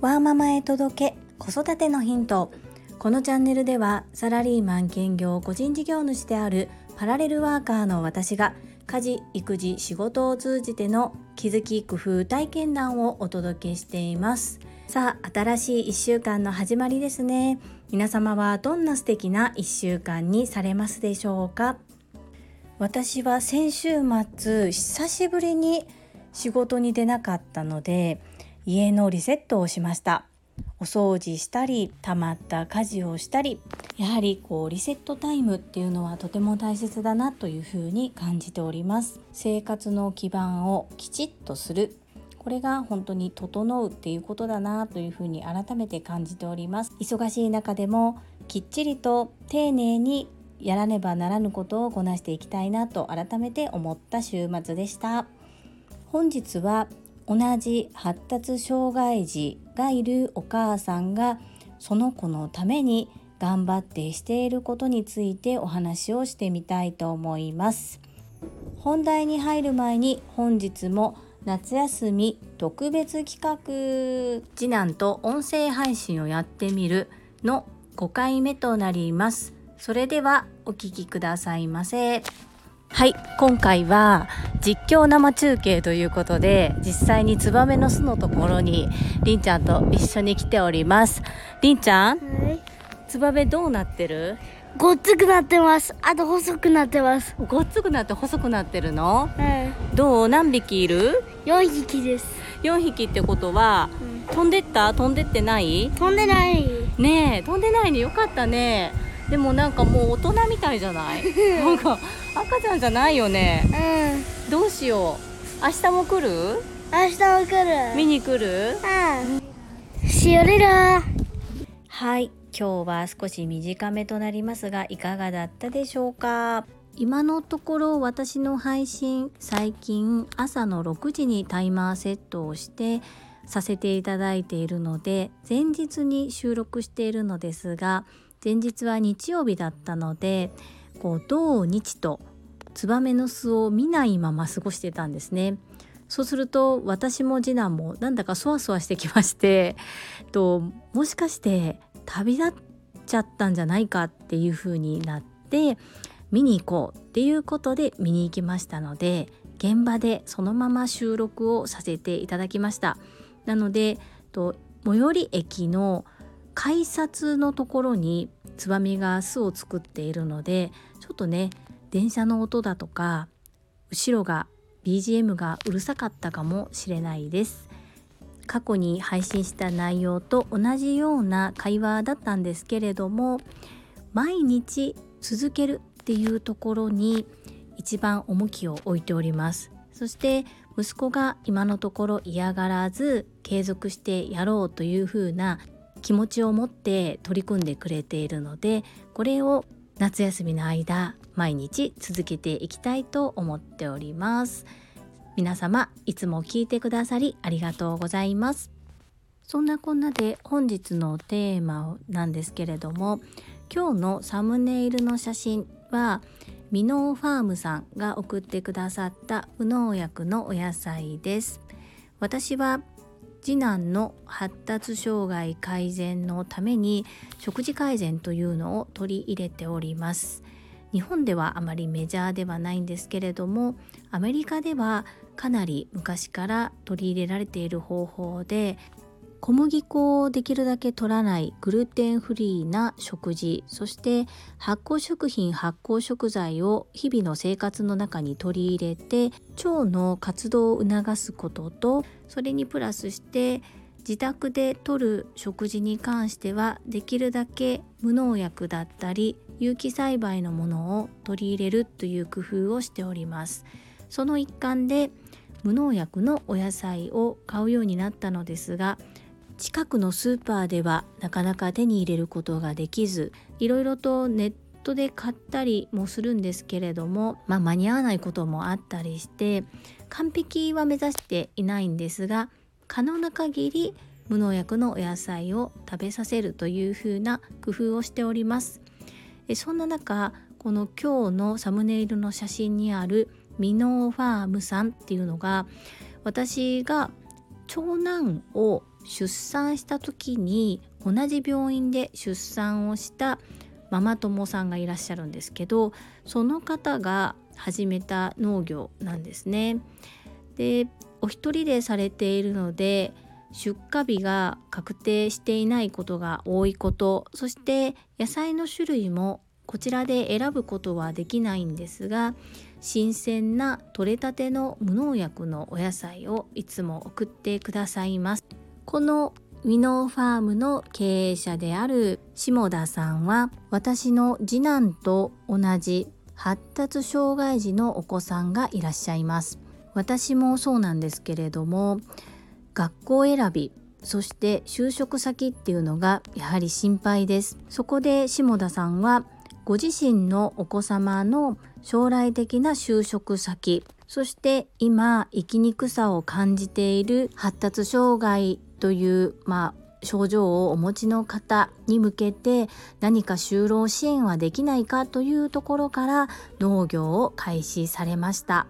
ワーママへ届け子育てのヒント。このチャンネルではサラリーマン兼業個人事業主であるパラレルワーカーの私が家事育児仕事を通じての気づき工夫体験談をお届けしています。さあ新しい1週間の始まりですね。皆様はどんな素敵な1週間にされますでしょうか？私は先週末久しぶりに仕事に出なかったので家のリセットをしました。お掃除したり溜まった家事をしたりやはりこうリセットタイムっていうのはとても大切だなというふうに感じております。生活の基盤をきちっとする。これが本当に整うっていうことだなというふうに改めて感じております。忙しい中でもきっちりと丁寧にやらねばならぬことをこなしていきたいなと改めて思った週末でした。本日は同じ発達障害児がいるお母さんがその子のために頑張ってしていることについてお話をしてみたいと思います。本題に入る前に本日も夏休み特別企画。次男と音声配信をやってみるの5回目となります。それではお聞きくださいませ。はい今回は実況生中継ということで実際にツバメの巣のところにりんちゃんと一緒に来ております。りんちゃん、はい、ツバメどうなってる？ごっつくなってます。あと細くなってます。ごっつくなって細くなってるの、はい、どう？何匹いる？4匹です。4匹ってことは、うん、飛んでった？飛んでってない？飛んでない。ねえ飛んでないね。よかったねでもなんかもう大人みたいじゃない？なんか赤ちゃんじゃないよね。うん。どうしよう。明日も来る？明日も来る。見に来る？うん。しおれる。はい。今日は少し短めとなりますがいかがだったでしょうか？今のところ私の配信最近朝の6時にタイマーセットをしてさせていただいているので前日に収録しているのですが前日は日曜日だったのでこう土日とツバメの巣を見ないまま過ごしてたんですね。そうすると私も次男もなんだかそわそわしてきましてともしかして旅立っちゃったんじゃないかっていう風になって見に行こうっていうことで見に行きましたので現場でそのまま収録をさせていただきましたなのでと最寄り駅の改札のところにツバメが巣を作っているのでちょっとね電車の音だとか後ろが BGM がうるさかったかもしれないです。過去に配信した内容と同じような会話だったんですけれども毎日続けるっていうところに一番重きを置いております。そして息子が今のところ嫌がらず継続してやろうというふうな気持ちを持って取り組んでくれているのでこれを夏休みの間毎日続けていきたいと思っております。皆様いつも聞いてくださりありがとうございますそんなこんなで本日のテーマなんですけれども今日のサムネイルの写真はミノーファームさんが送ってくださった無農薬のお野菜です私は次男の発達障害改善のために食事改善というのを取り入れております日本ではあまりメジャーではないんですけれどもアメリカではかなり昔から取り入れられている方法で小麦粉をできるだけ取らないグルテンフリーな食事そして発酵食品発酵食材を日々の生活の中に取り入れて腸の活動を促すこととそれにプラスして自宅で摂る食事に関してはできるだけ無農薬だったり有機栽培のものを取り入れるという工夫をしております。その一環で無農薬のお野菜を買うようになったのですが近くのスーパーではなかなか手に入れることができずいろいろとネットで買ったりもするんですけれども、まあ、間に合わないこともあったりして完璧は目指していないんですが可能な限り無農薬のお野菜を食べさせるというふうな工夫をしております。そんな中この今日のサムネイルの写真にあるミノーファームさんっていうのが私が長男を出産した時に同じ病院で出産をしたママ友さんがいらっしゃるんですけどその方が始めた農業なんですね。でお一人でされているので出荷日が確定していないことが多いことそして野菜の種類もこちらで選ぶことはできないんですが新鮮な取れたての無農薬のお野菜をいつも送ってくださいますこのウィノーファームの経営者である下田さんは私の次男と同じ発達障害児のお子さんがいらっしゃいます。私もそうなんですけれども学校選びそして就職先っていうのがやはり心配です。そこで下田さんはご自身のお子様の将来的な就職先そして今生きにくさを感じている発達障害というまあ症状をお持ちの方に向けて何か就労支援はできないかというところから農業を開始されました。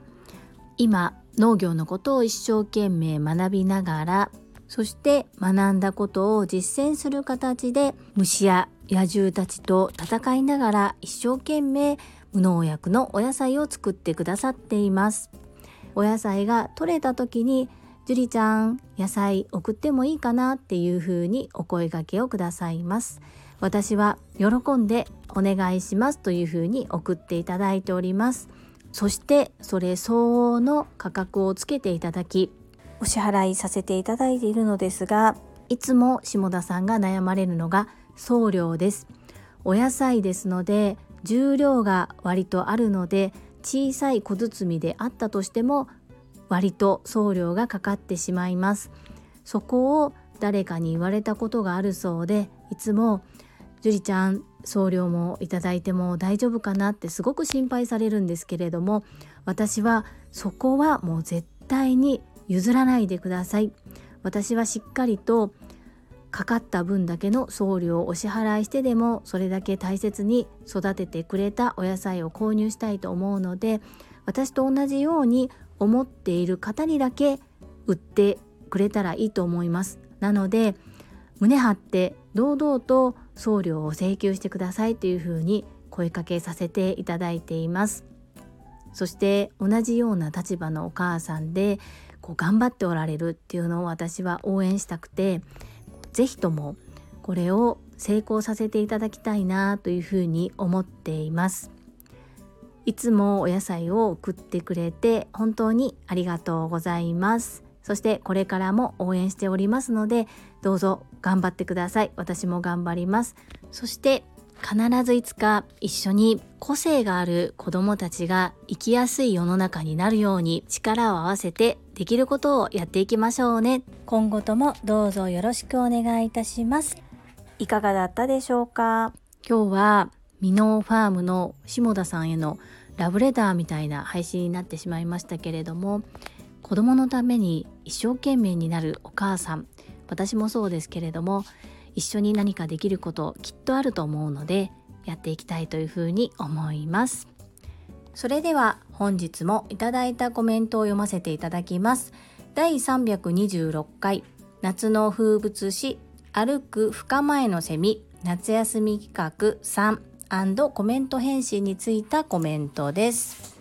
今農業のことを一生懸命学びながらそして学んだことを実践する形で虫や野獣たちと戦いながら一生懸命無農薬のお野菜を作ってくださっています。お野菜が取れた時に樹里ちゃん野菜送ってもいいかなっていう風にお声掛けをくださいます。私は喜んでお願いしますという風に送っていただいております。そしてそれ相応の価格をつけていただきお支払いさせていただいているのですがいつも下田さんが悩まれるのが送料です。お野菜ですので重量が割とあるので小さい小包であったとしても割と送料がかかってしまいますそこを誰かに言われたことがあるそうでいつも「樹里ちゃん送料もいただいても大丈夫かな?」ってすごく心配されるんですけれども私はそこはもう絶対に譲らないでください私はしっかりとかかった分だけの送料をお支払いしてでもそれだけ大切に育ててくれたお野菜を購入したいと思うので私と同じように思っている方にだけ売ってくれたらいいと思います。なので胸張って堂々と送料を請求してくださいというふうに声かけさせていただいています。そして同じような立場のお母さんでこう頑張っておられるっていうのを私は応援したくて是非ともこれを成功させていただきたいなというふうに思っています。いつもお野菜を送ってくれて本当にありがとうございます。そしてこれからも応援しておりますのでどうぞ頑張ってください。私も頑張ります。そして必ずいつか一緒に個性がある子どもたちが生きやすい世の中になるように力を合わせてできることをやっていきましょうね。今後ともどうぞよろしくお願いいたします。いかがだったでしょうか？今日はミノーファームの下田さんへのラブレターみたいな配信になってしまいましたけれども子供のために一生懸命になるお母さん私もそうですけれども一緒に何かできることきっとあると思うのでやっていきたいというふうに思います。それでは本日もいただいたコメントを読ませていただきます。第326回夏の風物詩歩く深前のセミ夏休み企画3コメント返信についたコメントです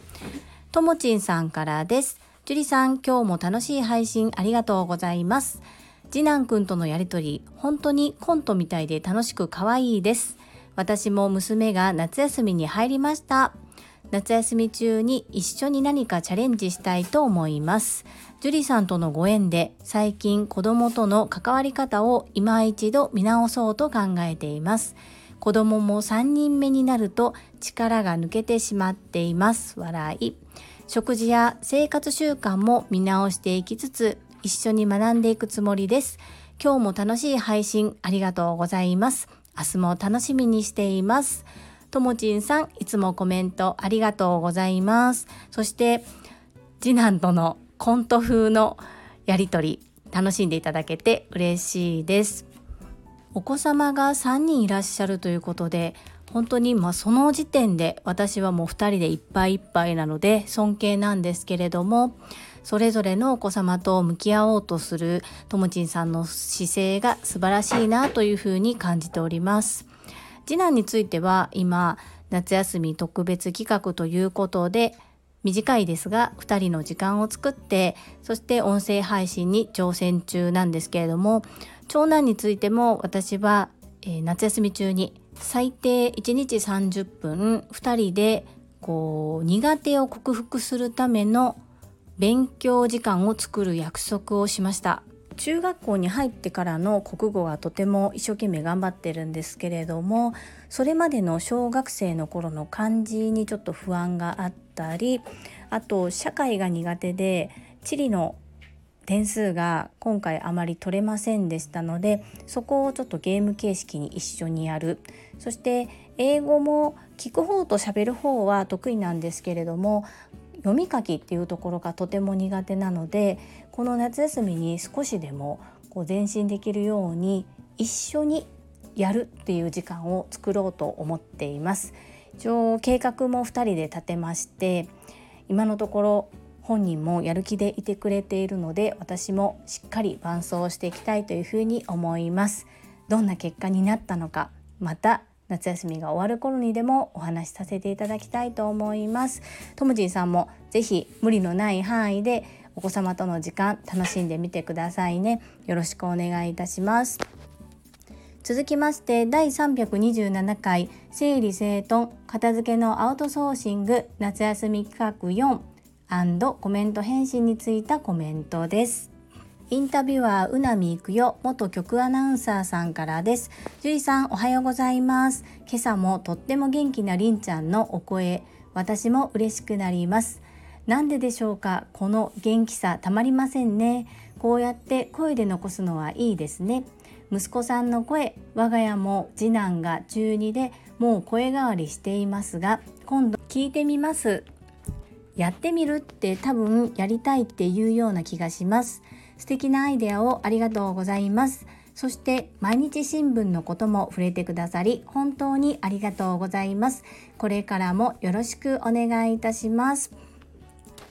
ともちんさんからです樹里さん今日も楽しい配信ありがとうございます次男くんとのやりとり、本当にコントみたいで楽しく可愛いです。私も娘が夏休みに入りました。夏休み中に一緒に何かチャレンジしたいと思います。樹里さんとのご縁で最近子供との関わり方を今一度見直そうと考えています。子供も3人目になると力が抜けてしまっています。笑い。食事や生活習慣も見直していきつつ一緒に学んでいくつもりです。今日も楽しい配信ありがとうございます。明日も楽しみにしています。ともちんさん、いつもコメントありがとうございます。そして、次男とのコント風のやりとり、楽しんでいただけて嬉しいです。お子様が3人いらっしゃるということで、本当にまあその時点で私はもう2人でいっぱいいっぱいなので尊敬なんですけれどもそれぞれのお子様と向き合おうとするともちんさんの姿勢が素晴らしいなというふうに感じております。次男については今夏休み特別企画ということで短いですが2人の時間を作ってそして音声配信に挑戦中なんですけれども長男についても私は、えー、夏休み中に最低1日30分2人でこう苦手を克服するための勉強時間を作る約束をしました。中学校に入ってからの国語はとても一生懸命頑張ってるんですけれどもそれまでの小学生の頃の漢字にちょっと不安があったりあと社会が苦手で地理の点数が今回あまり取れませんでしたのでそこをちょっとゲーム形式に一緒にやる。そして英語も聞く方と喋る方は得意なんですけれども読み書きっていうところがとても苦手なのでこの夏休みに少しでもこう前進できるように一緒にやるっていう時間を作ろうと思っています。一応計画も2人で立てまして今のところ本人もやる気でいてくれているので私もしっかり伴走していきたいというふうに思います。どんな結果になったのかまた夏休みが終わる頃にでもお話しさせていただきたいと思います。ともじんさんもぜひ無理のない範囲でお子様との時間楽しんでみてくださいね。よろしくお願いいたします。続きまして第327回整理整頓片付けのアウトソーシング夏休み企画4コメント返信についたコメントです。インタビュアーうなみいくよ元局アナウンサーさんからです。樹里さんおはようございます。今朝もとっても元気なりんちゃんのお声。私も嬉しくなります。なんででしょうか？この元気さたまりませんね。こうやって声で残すのはいいですね。息子さんの声我が家も次男が中2でもう声変わりしていますが今度聞いてみます。やってみるって多分やりたいっていうような気がします素敵なアイデアをありがとうございます。そして毎日新聞のことも触れてくださり本当にありがとうございます。これからもよろしくお願いいたします。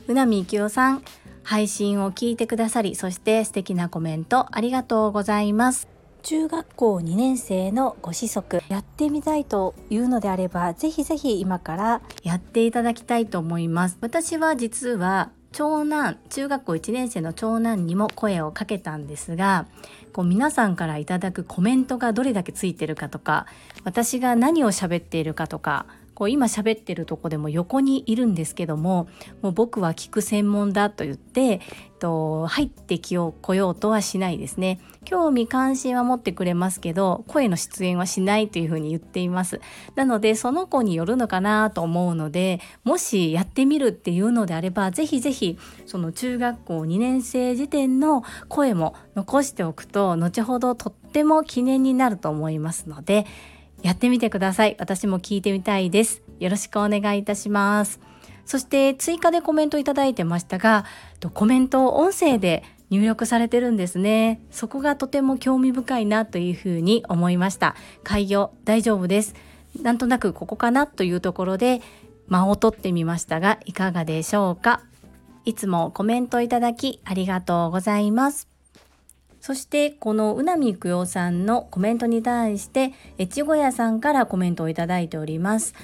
うなみきおさん、配信を聞いてくださり、そして素敵なコメントありがとうございます。中学校2年生のご子息。やってみたいというのであればぜひぜひ今からやっていただきたいと思います。私は実は長男中学校1年生の長男にも声をかけたんですがこう皆さんからいただくコメントがどれだけついてるかとか私が何を喋っているかとかこう今喋ってるとこでも横にいるんですけどももう僕は聞く専門だと言って、と、入ってきよう来ようとはしないですね興味関心は持ってくれますけど声の出演はしないというふうに言っていますなのでその子によるのかなと思うのでもしやってみるっていうのであればぜひぜひその中学校2年生時点の声も残しておくと後ほどとっても記念になると思いますのでやってみてください。私も聞いてみたいです。よろしくお願いいたします。そして追加でコメントいただいてましたが、コメントを音声で入力されてるんですね。そこがとても興味深いなというふうに思いました。開業大丈夫です。なんとなくここかなというところで間を取ってみましたが、いかがでしょうか。いつもコメントいただきありがとうございます。そしてこのうなみくよさんのコメントに対して越後屋さんからコメントをいただいております。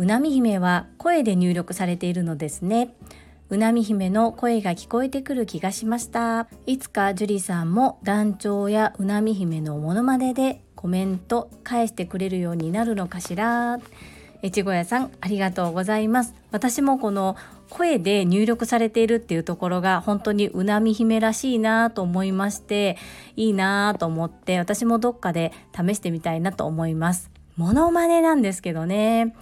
うなみ姫は声で入力されているのですね。うなみ姫の声が聞こえてくる気がしました。いつか樹里さんも団長やうなみ姫のモノマネでコメント返してくれるようになるのかしら。越後屋さんありがとうございます。私もこの声で入力されているっていうところが本当にうなみ姫らしいなと思いましていいなと思って私もどっかで試してみたいなと思います。モノマネなんですけどね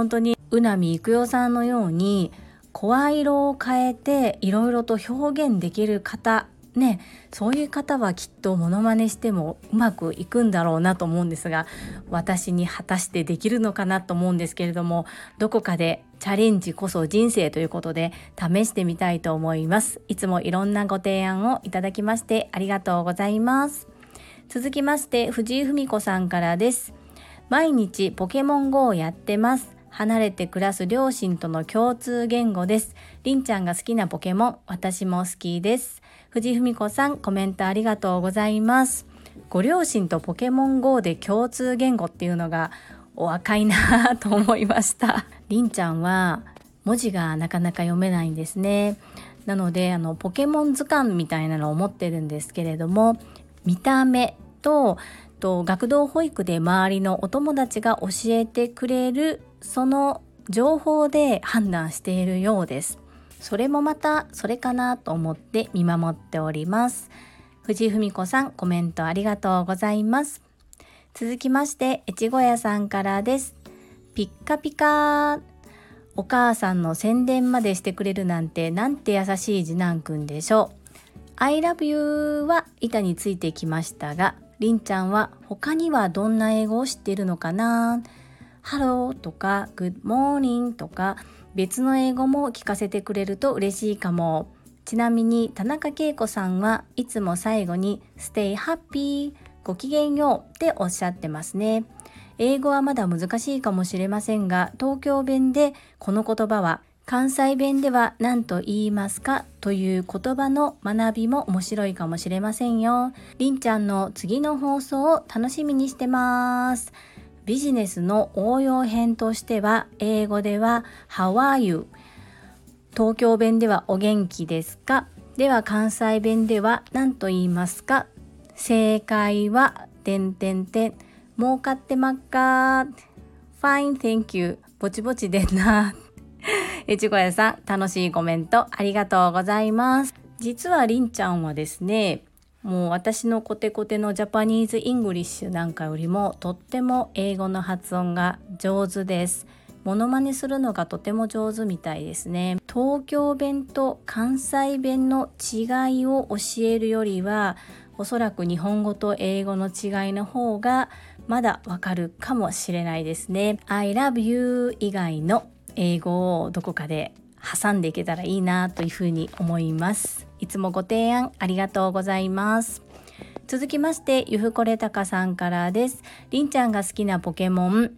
本当にうなみいくよさんのように声色を変えていろいろと表現できる方ねそういう方はきっとモノマネしてもうまくいくんだろうなと思うんですが私に果たしてできるのかなと思うんですけれどもどこかでチャレンジこそ人生ということで試してみたいと思います。いつもいろんなご提案をいただきましてありがとうございます。続きまして藤井文子さんからです。毎日ポケモン GO をやってます。離れて暮らす両親との共通言語です。りんちゃんが好きなポケモン私も好きです。藤文子さんコメントありがとうございます。ご両親とポケモン GO で共通言語っていうのがお若いなと思いました。りんちゃんは文字がなかなか読めないんですね。なのであのポケモン図鑑みたいなのを持ってるんですけれども見た目とと学童保育で周りのお友達が教えてくれるその情報で判断しているようです。それもまたそれかなと思って見守っております。藤井文子さんコメントありがとうございます。続きまして越後屋さんからです。ピッカピカお母さんの宣伝までしてくれるなんてなんて優しい次男くんでしょう。I love you は板についてきましたがりんちゃんは他にはどんな英語を知っているのかな？ハローとか Good morning とか別の英語も聞かせてくれると嬉しいかも。ちなみに田中恵子さんはいつも最後に Stay happy ごきげんようっておっしゃってますね。英語はまだ難しいかもしれませんが東京弁でこの言葉は関西弁では何と言いますかという言葉の学びも面白いかもしれませんよ。りんちゃんの次の放送を楽しみにしてます。ビジネスの応用編としては英語では How are you? 東京弁ではお元気ですか？では関西弁では何と言いますか？正解は、てんてんてん。儲かってまっか ?Fine, thank you. ぼちぼちでな。えちごやさん、楽しいコメントありがとうございます。実はりんちゃんはですね、もう私のコテコテの Japanese English なんかよりもとっても英語の発音が上手です。モノマネするのがとても上手みたいですね。東京弁と関西弁の違いを教えるよりはおそらく日本語と英語の違いの方がまだわかるかもしれないですね。I love you 以外の英語をどこかで挟んでいけたらいいなというふうに思います。いつもご提案ありがとうございます。続きまして、ゆふこれたかさんからです。りんちゃんが好きなポケモン、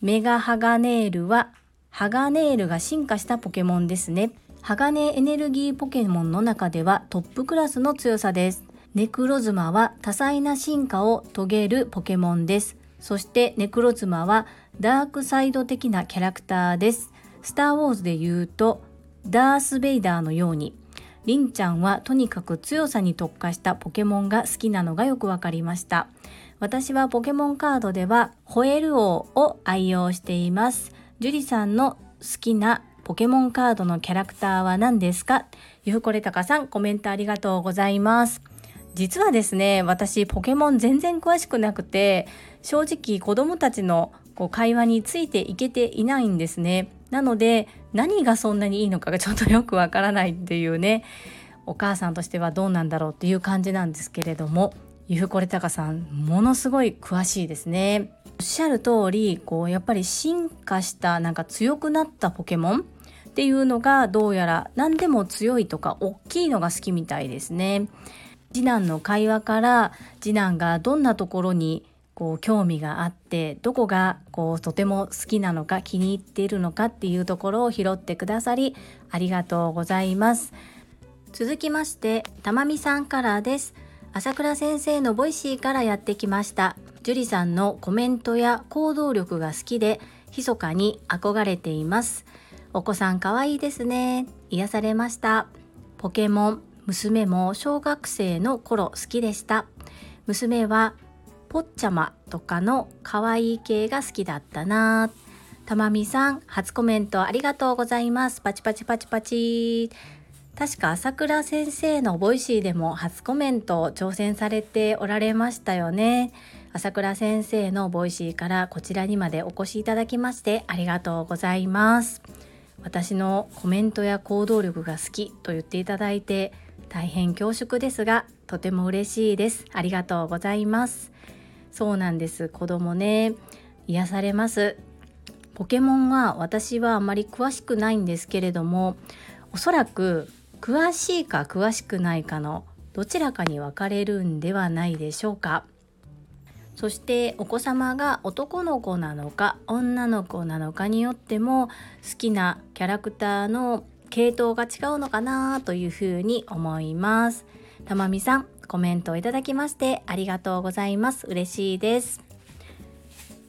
メガハガネールは、ハガネールが進化したポケモンですね。鋼エネルギーポケモンの中ではトップクラスの強さです。ネクロズマは多彩な進化を遂げるポケモンです。そしてネクロズマはダークサイド的なキャラクターです。スターウォーズで言うとダース・ベイダーのようにりんちゃんはとにかく強さに特化したポケモンが好きなのがよくわかりました。私はポケモンカードではホエル王を愛用しています。樹里さんの好きなポケモンカードのキャラクターは何ですか？ゆふこれたかさんコメントありがとうございます。実はですね、私ポケモン全然詳しくなくて、正直子供たちのこう会話についていけていないんですね。なので何がそんなにいいのかがちょっとよくわからないっていうねお母さんとしてはどうなんだろうっていう感じなんですけれどもゆふこれたかさんものすごい詳しいですね。おっしゃる通りこうやっぱり進化したなんか強くなったポケモンっていうのがどうやら何でも強いとか大きいのが好きみたいですね。次男の会話から次男がどんなところにこう興味があってどこがこうとても好きなのか気に入っているのかっていうところを拾ってくださりありがとうございます。続きましてたまみさんからです。朝倉先生の Voicy からやってきました。樹里さんのコメントや行動力が好きで密かに憧れています。お子さんかわいいですね。癒されました。ポケモン娘も小学生の頃好きでした。娘はポッチャマとかの可愛い系が好きだったなたまみさん、初コメントありがとうございます。パチパチパチパチ。確か朝倉先生の Voicy でも初コメント挑戦されておられましたよね。朝倉先生の Voicy からこちらにまでお越しいただきましてありがとうございます。私のコメントや行動力が好きと言っていただいて大変恐縮ですがとても嬉しいです。ありがとうございます。そうなんです。子供ね癒されます。ポケモンは私はあまり詳しくないんですけれどもおそらく詳しいか詳しくないかのどちらかに分かれるんではないでしょうか。そしてお子様が男の子なのか女の子なのかによっても好きなキャラクターの系統が違うのかなというふうに思います。たまみさんコメントをいただきましてありがとうございます。嬉しいです。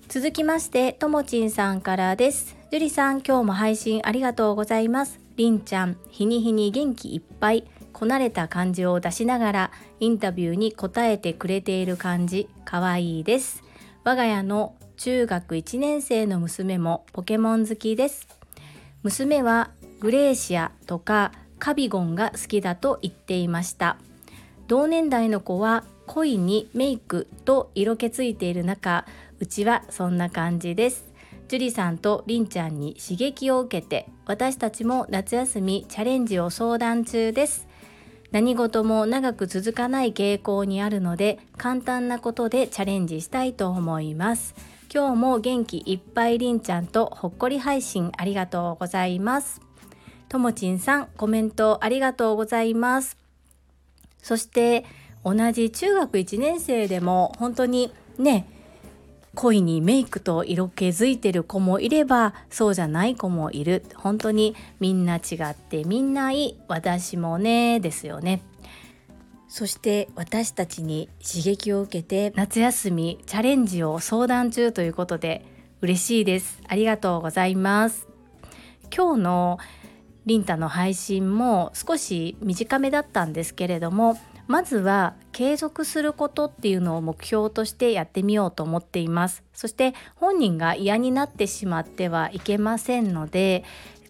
続きましてともちんさんからです。樹里さん今日も配信ありがとうございます。りんちゃん日に日に元気いっぱい。こなれた感じを出しながらインタビューに答えてくれている感じ。かわいいです。我が家の中学1年生の娘もポケモン好きです。娘はグレーシアとかカビゴンが好きだと言っていました。同年代の子は恋にメイクと色気ついている中うちはそんな感じです。樹里さんとりんちゃんに刺激を受けて私たちも夏休みチャレンジを相談中です。何事も長く続かない傾向にあるので簡単なことでチャレンジしたいと思います。今日も元気いっぱいりんちゃんとほっこり配信ありがとうございます。ともちんさんコメントありがとうございます。そして同じ中学1年生でも本当にね恋にメイクと色気づいてる子もいればそうじゃない子もいる。本当にみんな違ってみんないい私もねですよね。そして私たちに刺激を受けて夏休みチャレンジを相談中ということで嬉しいです。ありがとうございます。今日のリンタの配信も少し短めだったんですけれどもまずは継続することっていうのを目標としてやってみようと思っています。そして本人が嫌になってしまってはいけませんので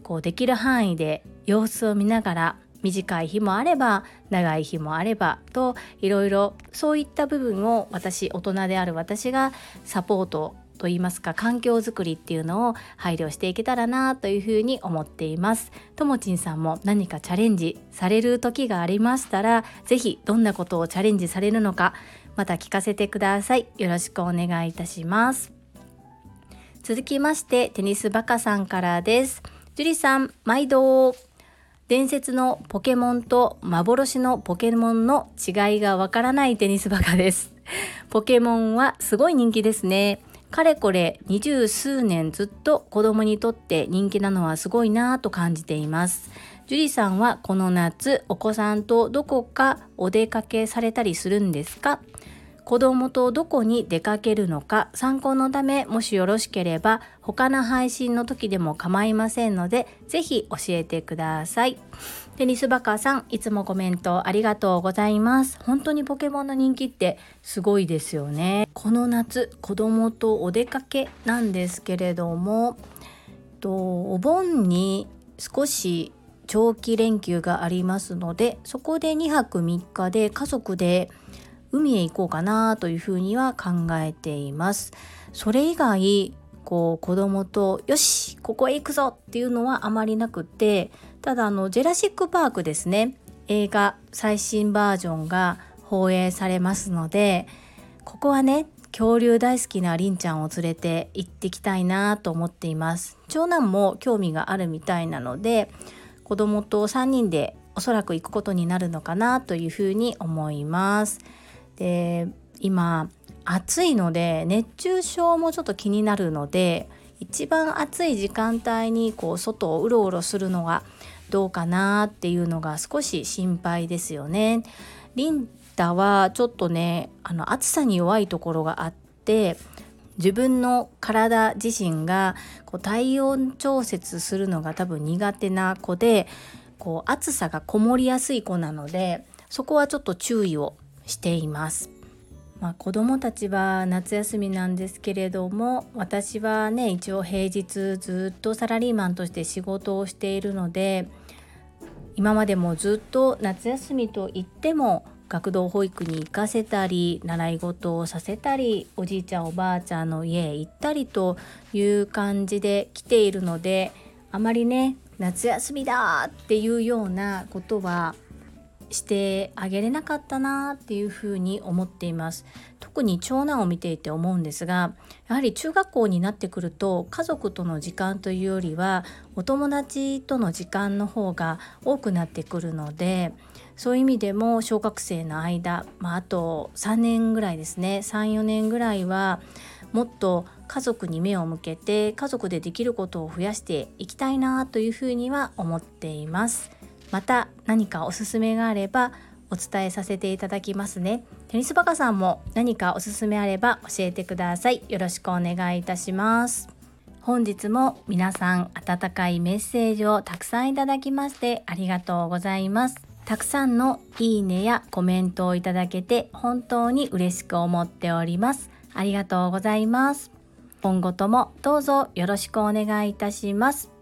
こうできる範囲で様子を見ながら短い日もあれば長い日もあればといろいろそういった部分を私大人である私がサポートといいますか環境づくりっていうのを配慮していけたらなというふうに思っています。ともちんさんも何かチャレンジされる時がありましたら是非どんなことをチャレンジされるのかまた聞かせてください。よろしくお願いいたします。続きましてテニスバカさんからです。樹里さん毎度伝説のポケモンと幻のポケモンの違いがわからないテニスバカです。ポケモンはすごい人気ですね。かれこれ二十数年ずっと子供にとって人気なのはすごいなぁと感じています。樹里さんはこの夏お子さんとどこかお出かけされたりするんですか？子供とどこに出かけるのか？参考のためもしよろしければ他の配信の時でも構いませんのでぜひ教えてください。テニスバカさんいつもコメントありがとうございます。本当にポケモンの人気ってすごいですよね。この夏子供とお出かけなんですけれどもとお盆に少し長期連休がありますのでそこで2泊3日で家族で海へ行こうかなというふうには考えています。それ以外こう子供とよしここへ行くぞっていうのはあまりなくてただあのジェラシック・パークですね。映画最新バージョンが放映されますのでここはね恐竜大好きなりんちゃんを連れて行ってきたいなと思っています。長男も興味があるみたいなので子供と3人でおそらく行くことになるのかなというふうに思います。で今暑いので熱中症もちょっと気になるので一番暑い時間帯にこう外をうろうろするのがどうかなっていうのが少し心配ですよね。リンダはちょっとねあの暑さに弱いところがあって自分の体自身がこう体温調節するのが多分苦手な子でこう暑さがこもりやすい子なのでそこはちょっと注意をしています。まあ、子どもたちは夏休みなんですけれども私はね一応平日ずっとサラリーマンとして仕事をしているので今までもずっと夏休みといっても学童保育に行かせたり習い事をさせたりおじいちゃんおばあちゃんの家へ行ったりという感じで来ているのであまりね夏休みだっていうようなことはしてあげれなかったなっていうふに思っています。特に長男を見ていて思うんですがやはり中学校になってくると家族との時間というよりはお友達との時間の方が多くなってくるのでそういう意味でも小学生の間、まあ、あと3年ぐらいですね。34年ぐらいはもっと家族に目を向けて家族でできることを増やしていきたいなというふうには思っています。また何かおすすめがあればお伝えさせていただきますね。テニスバカさんも何かおすすめあれば教えてください。よろしくお願いいたします。本日も皆さん温かいメッセージをたくさんいただきましてありがとうございます。たくさんのいいねやコメントをいただけて本当に嬉しく思っております。ありがとうございます。今後ともどうぞよろしくお願いいたします。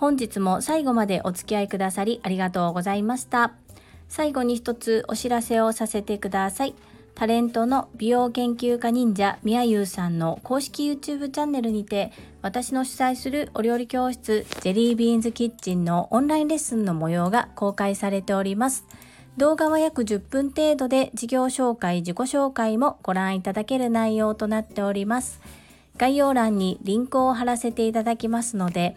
本日も最後までお付き合いくださりありがとうございました。最後に一つお知らせをさせてください。タレントの美容研究家忍者みやゆうさんの公式 YouTube チャンネルにて私の主催するお料理教室ジェリービーンズキッチンのオンラインレッスンの模様が公開されております。動画は約10分程度で事業紹介自己紹介もご覧いただける内容となっております。概要欄にリンクを貼らせていただきますので